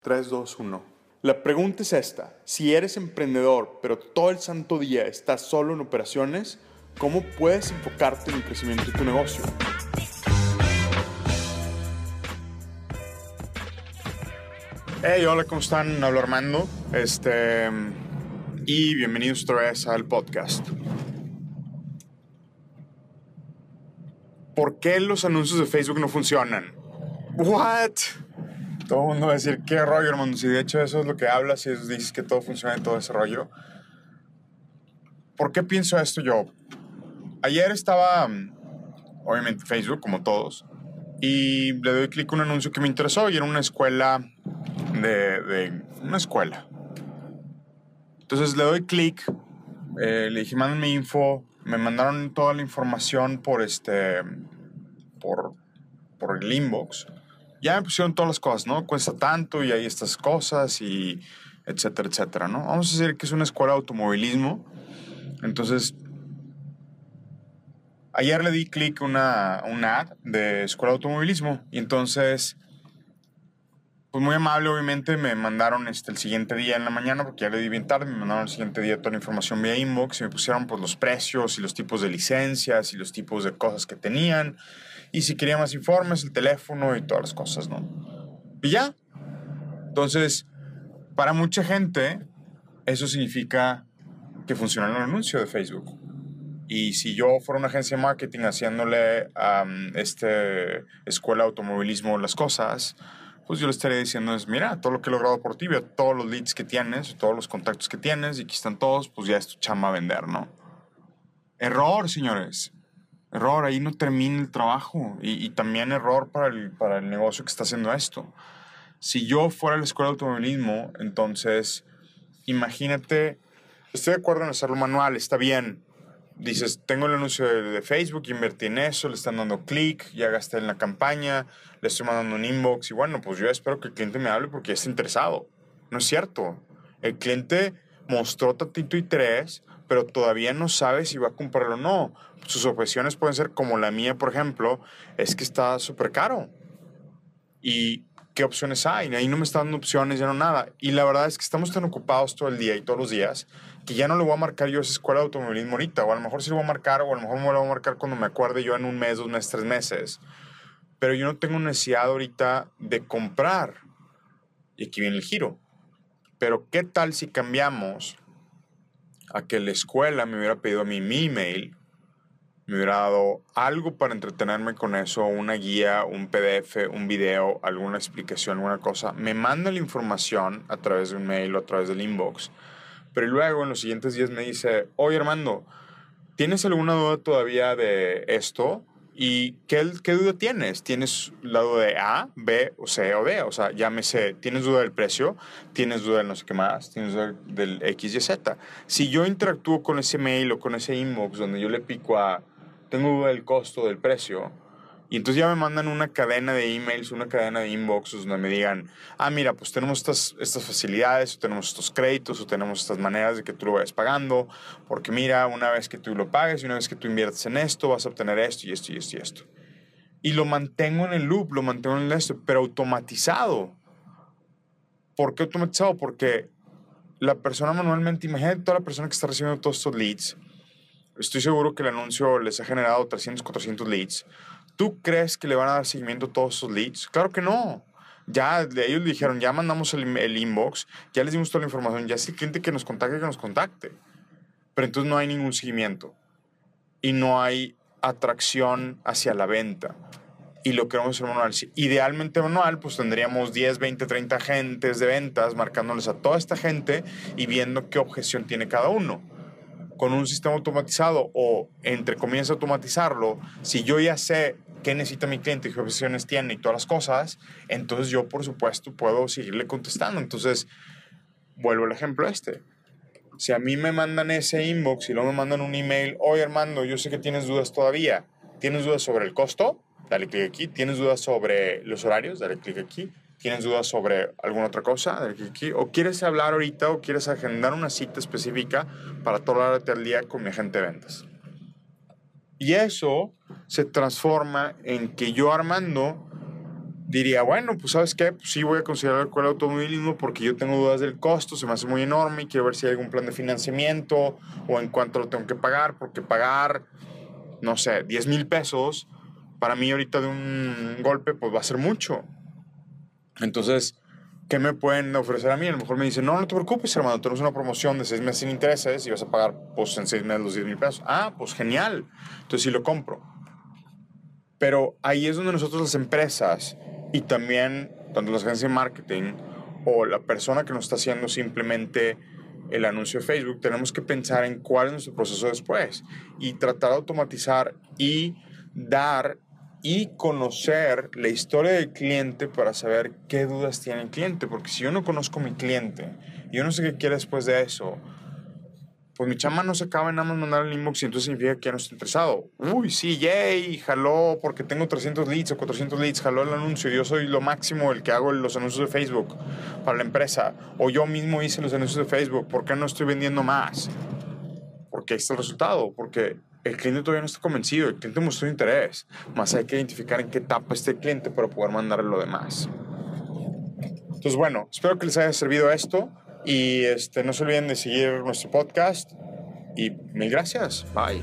3, 2, 1. La pregunta es esta. Si eres emprendedor, pero todo el santo día estás solo en operaciones, ¿cómo puedes enfocarte en el crecimiento de tu negocio? Hey, hola, ¿cómo están? Hablo Armando. Este, y bienvenidos otra vez al podcast. ¿Por qué los anuncios de Facebook no funcionan? What? Todo el mundo va a decir, qué rollo, hermano. Si de hecho eso es lo que hablas y dices que todo funciona en todo ese rollo. ¿Por qué pienso esto yo? Ayer estaba, obviamente, Facebook, como todos, y le doy clic a un anuncio que me interesó y era una escuela de, de una escuela. Entonces le doy clic, eh, le dije, mándame info, me mandaron toda la información por este, por, por el inbox. Ya me pusieron todas las cosas, ¿no? Cuesta tanto y hay estas cosas y etcétera, etcétera, ¿no? Vamos a decir que es una escuela de automovilismo. Entonces, ayer le di clic a una, una ad de escuela de automovilismo y entonces pues muy amable, obviamente, me mandaron este, el siguiente día en la mañana, porque ya le di bien tarde, me mandaron el siguiente día toda la información vía inbox y me pusieron pues, los precios y los tipos de licencias y los tipos de cosas que tenían. Y si quería más informes, el teléfono y todas las cosas, ¿no? Y ya. Entonces, para mucha gente, eso significa que funciona el anuncio de Facebook. Y si yo fuera una agencia de marketing haciéndole a este escuela de automovilismo las cosas, pues yo le estaría diciendo es, mira, todo lo que he logrado por ti, veo todos los leads que tienes, todos los contactos que tienes y aquí están todos, pues ya es tu chamba vender, ¿no? Error, señores. Error, ahí no termina el trabajo. Y, también error para el, para el negocio que está haciendo esto. Si yo fuera a la escuela de automovilismo, entonces, imagínate, estoy de acuerdo en hacerlo manual, está bien, dices, tengo el anuncio de, de, Facebook, invertí en eso, le están dando clic, ya gasté en la campaña, le estoy mandando un inbox y bueno, pues yo espero que el cliente me hable porque ya está interesado. No es cierto. El cliente mostró tantito interés, pero todavía no sabe si va a comprarlo o no. Sus objeciones pueden ser como la mía, por ejemplo, es que está súper caro. Y qué opciones hay. Ahí no me están dando opciones, ya no nada. Y la verdad es que estamos tan ocupados todo el día y todos los días que ya no le voy a marcar yo a esa escuela de automovilismo ahorita. O a lo mejor sí lo voy a marcar, o a lo mejor me lo voy a marcar cuando me acuerde yo en un mes, dos meses, tres meses. Pero yo no tengo necesidad ahorita de comprar. Y aquí viene el giro. Pero ¿qué tal si cambiamos a que la escuela me hubiera pedido a mí mi email me hubiera dado algo para entretenerme con eso, una guía, un PDF, un video, alguna explicación, alguna cosa. Me manda la información a través de un mail o a través del inbox. Pero luego en los siguientes días me dice, oye Armando, ¿tienes alguna duda todavía de esto? ¿Y qué, duda tienes? ¿Tienes la duda de A, B, o C o D? O sea, llámese, ¿tienes duda del precio? ¿Tienes duda de no sé qué más? ¿Tienes duda del X, Y, Z? Si yo interactúo con ese mail o con ese inbox donde yo le pico a tengo duda del costo, del precio. Y entonces ya me mandan una cadena de emails, una cadena de inboxes donde me digan, ah, mira, pues tenemos estas, estas facilidades, o tenemos estos créditos, o tenemos estas maneras de que tú lo vayas pagando, porque mira, una vez que tú lo pagues y una vez que tú inviertes en esto, vas a obtener esto y esto y esto y esto. Y lo mantengo en el loop, lo mantengo en el esto, pero automatizado. ¿Por qué automatizado? Porque la persona manualmente, imagínate toda la persona que está recibiendo todos estos leads, Estoy seguro que el anuncio les ha generado 300, 400 leads. ¿Tú crees que le van a dar seguimiento a todos esos leads? Claro que no. Ya ellos dijeron, ya mandamos el, el, inbox, ya les dimos toda la información, ya es el cliente que nos contacte, que nos contacte. Pero entonces no hay ningún seguimiento y no hay atracción hacia la venta. Y lo queremos hacer manual. Idealmente manual, pues tendríamos 10, 20, 30 agentes de ventas marcándoles a toda esta gente y viendo qué objeción tiene cada uno con un sistema automatizado o, entre comillas, automatizarlo, si yo ya sé qué necesita mi cliente, qué opciones tiene y todas las cosas, entonces yo, por supuesto, puedo seguirle contestando. Entonces, vuelvo al ejemplo este. Si a mí me mandan ese inbox y luego me mandan un email, oye Armando, yo sé que tienes dudas todavía. ¿Tienes dudas sobre el costo? Dale clic aquí. ¿Tienes dudas sobre los horarios? Dale clic aquí. ¿Tienes dudas sobre alguna otra cosa? Dale clic aquí. ¿O quieres hablar ahorita o quieres agendar una cita específica para tolerarte al día con mi agente de ventas? Y eso se transforma en que yo, Armando, diría, bueno, pues sabes qué, pues sí voy a considerar el automovilismo porque yo tengo dudas del costo, se me hace muy enorme y quiero ver si hay algún plan de financiamiento o en cuánto lo tengo que pagar, porque pagar, no sé, 10 mil pesos, para mí ahorita de un golpe, pues va a ser mucho. Entonces, ¿qué me pueden ofrecer a mí? A lo mejor me dicen, no, no te preocupes, hermano, tenemos una promoción de seis meses sin intereses y vas a pagar pues, en seis meses los 10 mil pesos. Ah, pues genial. Entonces sí lo compro. Pero ahí es donde nosotros las empresas y también tanto las agencias de marketing o la persona que nos está haciendo simplemente el anuncio de Facebook, tenemos que pensar en cuál es nuestro proceso después y tratar de automatizar y dar y conocer la historia del cliente para saber qué dudas tiene el cliente. Porque si yo no conozco a mi cliente, yo no sé qué quiere después de eso, pues mi chama no se acaba en nada más mandar el inbox y entonces significa que ya no está interesado. Uy, sí, yay, jaló porque tengo 300 leads o 400 leads, jaló el anuncio. Yo soy lo máximo el que hago los anuncios de Facebook para la empresa. O yo mismo hice los anuncios de Facebook. ¿Por qué no estoy vendiendo más? Porque ahí está el resultado. Porque el cliente todavía no está convencido, el cliente mostró interés, más hay que identificar en qué etapa está el cliente para poder mandarle lo demás. Entonces, bueno, espero que les haya servido esto y este, no se olviden de seguir nuestro podcast y mil gracias. Bye.